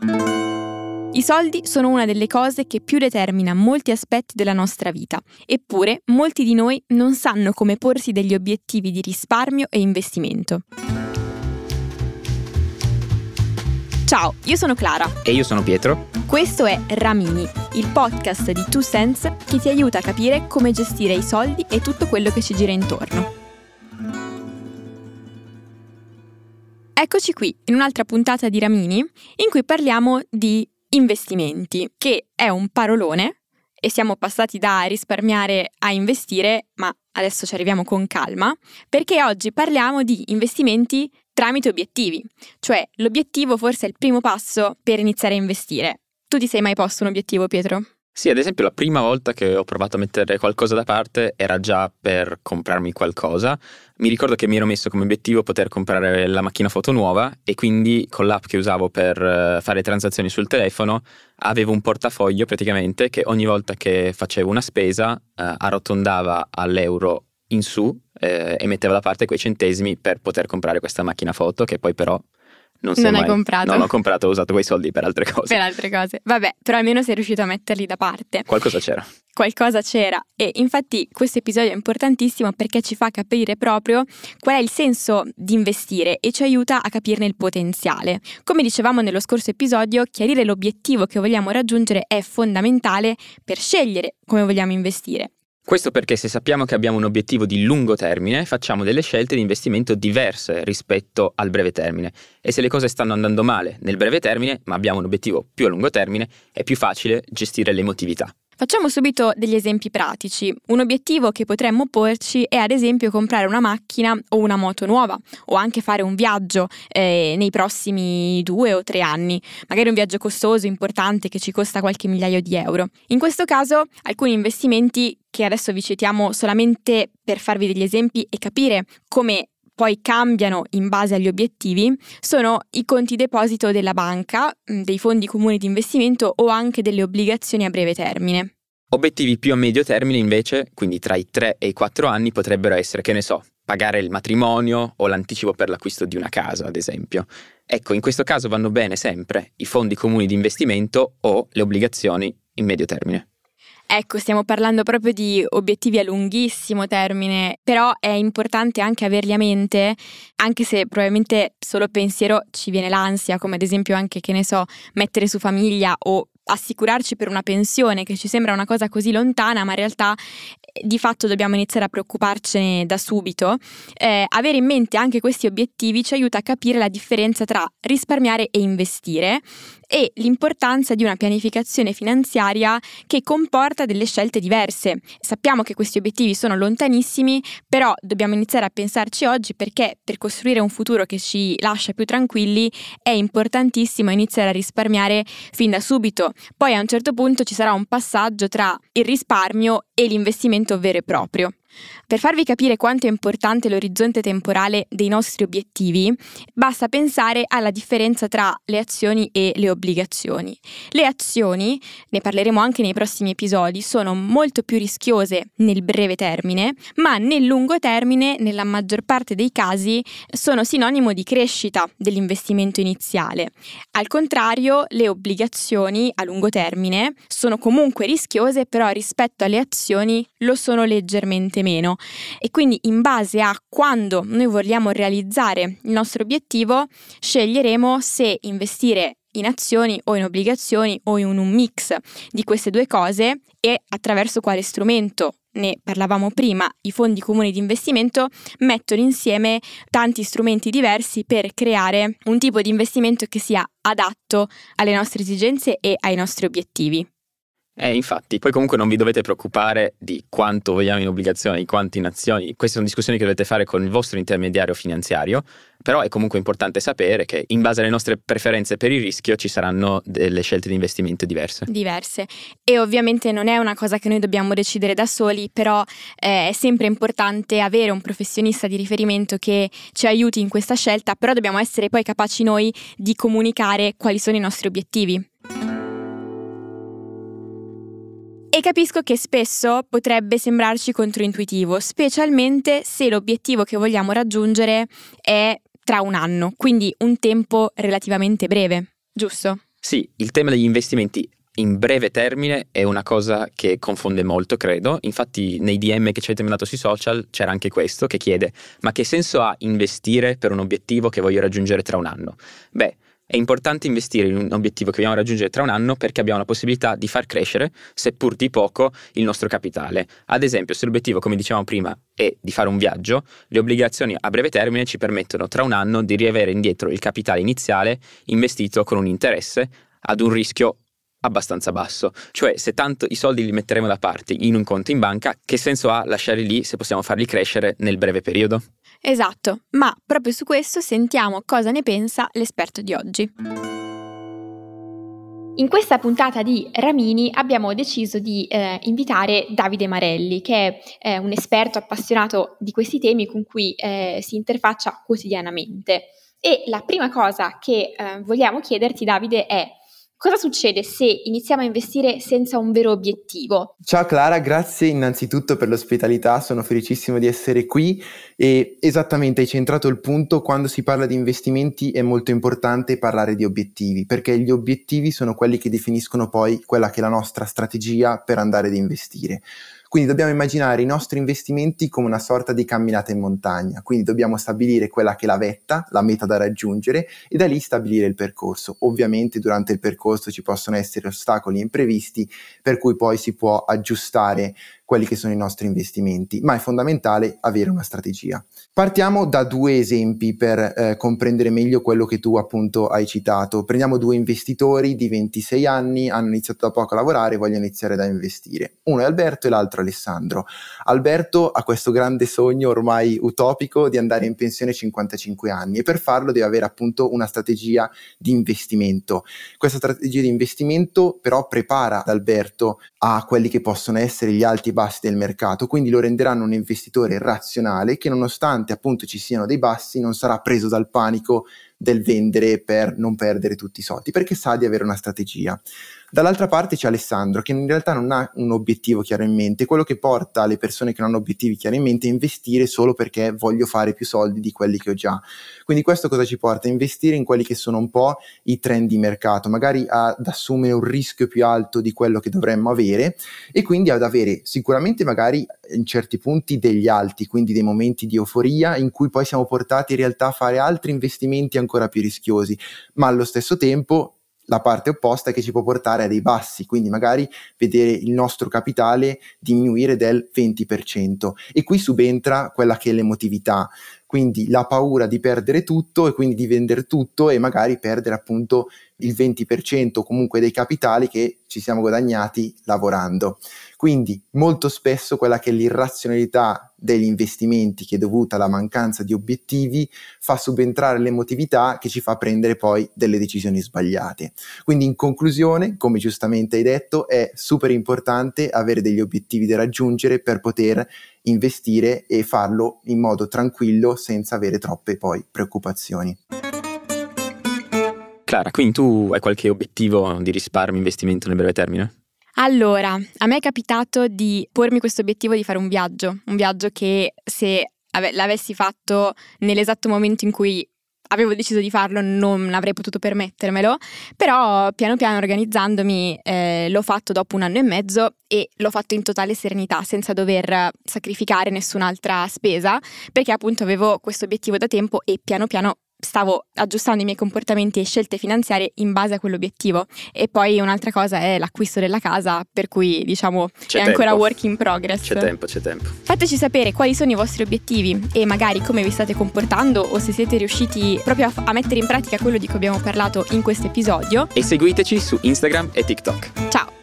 I soldi sono una delle cose che più determina molti aspetti della nostra vita, eppure molti di noi non sanno come porsi degli obiettivi di risparmio e investimento. Ciao, io sono Clara. E io sono Pietro. Questo è Ramini, il podcast di Two Sense che ti aiuta a capire come gestire i soldi e tutto quello che ci gira intorno. Eccoci qui in un'altra puntata di Ramini in cui parliamo di investimenti, che è un parolone e siamo passati da risparmiare a investire, ma adesso ci arriviamo con calma, perché oggi parliamo di investimenti tramite obiettivi, cioè l'obiettivo forse è il primo passo per iniziare a investire. Tu ti sei mai posto un obiettivo, Pietro? Sì, ad esempio la prima volta che ho provato a mettere qualcosa da parte era già per comprarmi qualcosa. Mi ricordo che mi ero messo come obiettivo poter comprare la macchina foto nuova e quindi con l'app che usavo per eh, fare transazioni sul telefono avevo un portafoglio praticamente che ogni volta che facevo una spesa eh, arrotondava all'euro in su eh, e metteva da parte quei centesimi per poter comprare questa macchina foto che poi però non, non hai mai... comprato? Non ho comprato, ho usato quei soldi per altre cose. Per altre cose. Vabbè, però almeno sei riuscito a metterli da parte. Qualcosa c'era. Qualcosa c'era e infatti questo episodio è importantissimo perché ci fa capire proprio qual è il senso di investire e ci aiuta a capirne il potenziale. Come dicevamo nello scorso episodio, chiarire l'obiettivo che vogliamo raggiungere è fondamentale per scegliere come vogliamo investire. Questo perché se sappiamo che abbiamo un obiettivo di lungo termine, facciamo delle scelte di investimento diverse rispetto al breve termine. E se le cose stanno andando male nel breve termine, ma abbiamo un obiettivo più a lungo termine, è più facile gestire l'emotività. Facciamo subito degli esempi pratici. Un obiettivo che potremmo porci è ad esempio comprare una macchina o una moto nuova o anche fare un viaggio eh, nei prossimi due o tre anni, magari un viaggio costoso, importante che ci costa qualche migliaio di euro. In questo caso alcuni investimenti che adesso vi citiamo solamente per farvi degli esempi e capire come poi cambiano in base agli obiettivi sono i conti deposito della banca, dei fondi comuni di investimento o anche delle obbligazioni a breve termine. Obiettivi più a medio termine invece, quindi tra i 3 e i 4 anni, potrebbero essere, che ne so, pagare il matrimonio o l'anticipo per l'acquisto di una casa, ad esempio. Ecco, in questo caso vanno bene sempre i fondi comuni di investimento o le obbligazioni in medio termine. Ecco, stiamo parlando proprio di obiettivi a lunghissimo termine, però è importante anche averli a mente, anche se probabilmente solo pensiero ci viene l'ansia, come ad esempio anche, che ne so, mettere su famiglia o assicurarci per una pensione, che ci sembra una cosa così lontana, ma in realtà eh, di fatto dobbiamo iniziare a preoccuparcene da subito. Eh, avere in mente anche questi obiettivi ci aiuta a capire la differenza tra risparmiare e investire e l'importanza di una pianificazione finanziaria che comporta delle scelte diverse. Sappiamo che questi obiettivi sono lontanissimi, però dobbiamo iniziare a pensarci oggi perché per costruire un futuro che ci lascia più tranquilli è importantissimo iniziare a risparmiare fin da subito. Poi a un certo punto ci sarà un passaggio tra il risparmio e l'investimento vero e proprio. Per farvi capire quanto è importante l'orizzonte temporale dei nostri obiettivi, basta pensare alla differenza tra le azioni e le obbligazioni. Le azioni, ne parleremo anche nei prossimi episodi, sono molto più rischiose nel breve termine, ma nel lungo termine, nella maggior parte dei casi, sono sinonimo di crescita dell'investimento iniziale. Al contrario, le obbligazioni a lungo termine sono comunque rischiose, però rispetto alle azioni lo sono leggermente meno e quindi in base a quando noi vogliamo realizzare il nostro obiettivo sceglieremo se investire in azioni o in obbligazioni o in un mix di queste due cose e attraverso quale strumento ne parlavamo prima, i fondi comuni di investimento mettono insieme tanti strumenti diversi per creare un tipo di investimento che sia adatto alle nostre esigenze e ai nostri obiettivi. Eh, infatti, poi comunque non vi dovete preoccupare di quanto vogliamo in obbligazioni, quanto in azioni. Queste sono discussioni che dovete fare con il vostro intermediario finanziario, però è comunque importante sapere che in base alle nostre preferenze per il rischio ci saranno delle scelte di investimento diverse. Diverse. E ovviamente non è una cosa che noi dobbiamo decidere da soli, però eh, è sempre importante avere un professionista di riferimento che ci aiuti in questa scelta, però dobbiamo essere poi capaci noi di comunicare quali sono i nostri obiettivi. E capisco che spesso potrebbe sembrarci controintuitivo, specialmente se l'obiettivo che vogliamo raggiungere è tra un anno, quindi un tempo relativamente breve, giusto? Sì, il tema degli investimenti in breve termine è una cosa che confonde molto, credo. Infatti nei DM che ci avete mandato sui social c'era anche questo che chiede ma che senso ha investire per un obiettivo che voglio raggiungere tra un anno? Beh, è importante investire in un obiettivo che vogliamo raggiungere tra un anno perché abbiamo la possibilità di far crescere, seppur di poco, il nostro capitale. Ad esempio, se l'obiettivo, come dicevamo prima, è di fare un viaggio, le obbligazioni a breve termine ci permettono tra un anno di riavere indietro il capitale iniziale investito con un interesse ad un rischio abbastanza basso. Cioè, se tanto i soldi li metteremo da parte in un conto in banca, che senso ha lasciarli lì se possiamo farli crescere nel breve periodo? Esatto, ma proprio su questo sentiamo cosa ne pensa l'esperto di oggi. In questa puntata di Ramini abbiamo deciso di eh, invitare Davide Marelli, che è eh, un esperto appassionato di questi temi con cui eh, si interfaccia quotidianamente. E la prima cosa che eh, vogliamo chiederti, Davide, è Cosa succede se iniziamo a investire senza un vero obiettivo? Ciao Clara, grazie innanzitutto per l'ospitalità, sono felicissimo di essere qui e esattamente hai centrato il punto, quando si parla di investimenti è molto importante parlare di obiettivi, perché gli obiettivi sono quelli che definiscono poi quella che è la nostra strategia per andare ad investire. Quindi dobbiamo immaginare i nostri investimenti come una sorta di camminata in montagna, quindi dobbiamo stabilire quella che è la vetta, la meta da raggiungere e da lì stabilire il percorso. Ovviamente durante il percorso ci possono essere ostacoli imprevisti per cui poi si può aggiustare quelli che sono i nostri investimenti, ma è fondamentale avere una strategia. Partiamo da due esempi per eh, comprendere meglio quello che tu appunto hai citato. Prendiamo due investitori di 26 anni, hanno iniziato da poco a lavorare e vogliono iniziare da investire. Uno è Alberto e l'altro Alessandro. Alberto ha questo grande sogno ormai utopico di andare in pensione a 55 anni e per farlo deve avere appunto una strategia di investimento. Questa strategia di investimento però prepara Alberto a quelli che possono essere gli alti bassi del mercato, quindi lo renderanno un investitore razionale che nonostante appunto ci siano dei bassi non sarà preso dal panico del vendere per non perdere tutti i soldi, perché sa di avere una strategia. Dall'altra parte c'è Alessandro che in realtà non ha un obiettivo chiaro in mente, quello che porta le persone che non hanno obiettivi chiari in mente a investire solo perché voglio fare più soldi di quelli che ho già. Quindi questo cosa ci porta? A investire in quelli che sono un po' i trend di mercato, magari ad assumere un rischio più alto di quello che dovremmo avere e quindi ad avere sicuramente magari in certi punti degli alti, quindi dei momenti di euforia in cui poi siamo portati in realtà a fare altri investimenti ancora più rischiosi, ma allo stesso tempo la parte opposta che ci può portare a dei bassi, quindi magari vedere il nostro capitale diminuire del 20%. E qui subentra quella che è l'emotività, quindi la paura di perdere tutto e quindi di vendere tutto e magari perdere appunto il 20% comunque dei capitali che ci siamo guadagnati lavorando. Quindi molto spesso quella che è l'irrazionalità degli investimenti che è dovuta alla mancanza di obiettivi fa subentrare l'emotività che ci fa prendere poi delle decisioni sbagliate. Quindi in conclusione, come giustamente hai detto, è super importante avere degli obiettivi da raggiungere per poter investire e farlo in modo tranquillo senza avere troppe poi preoccupazioni. Clara, quindi tu hai qualche obiettivo di risparmio investimento nel breve termine? Allora, a me è capitato di pormi questo obiettivo di fare un viaggio, un viaggio che se l'avessi fatto nell'esatto momento in cui avevo deciso di farlo non avrei potuto permettermelo, però piano piano organizzandomi eh, l'ho fatto dopo un anno e mezzo e l'ho fatto in totale serenità, senza dover sacrificare nessun'altra spesa, perché appunto avevo questo obiettivo da tempo e piano piano stavo aggiustando i miei comportamenti e scelte finanziarie in base a quell'obiettivo. E poi un'altra cosa è l'acquisto della casa, per cui diciamo c'è è tempo. ancora work in progress. C'è tempo, c'è tempo. Fateci sapere quali sono i vostri obiettivi e magari come vi state comportando o se siete riusciti proprio a, a mettere in pratica quello di cui abbiamo parlato in questo episodio. E seguiteci su Instagram e TikTok. Ciao!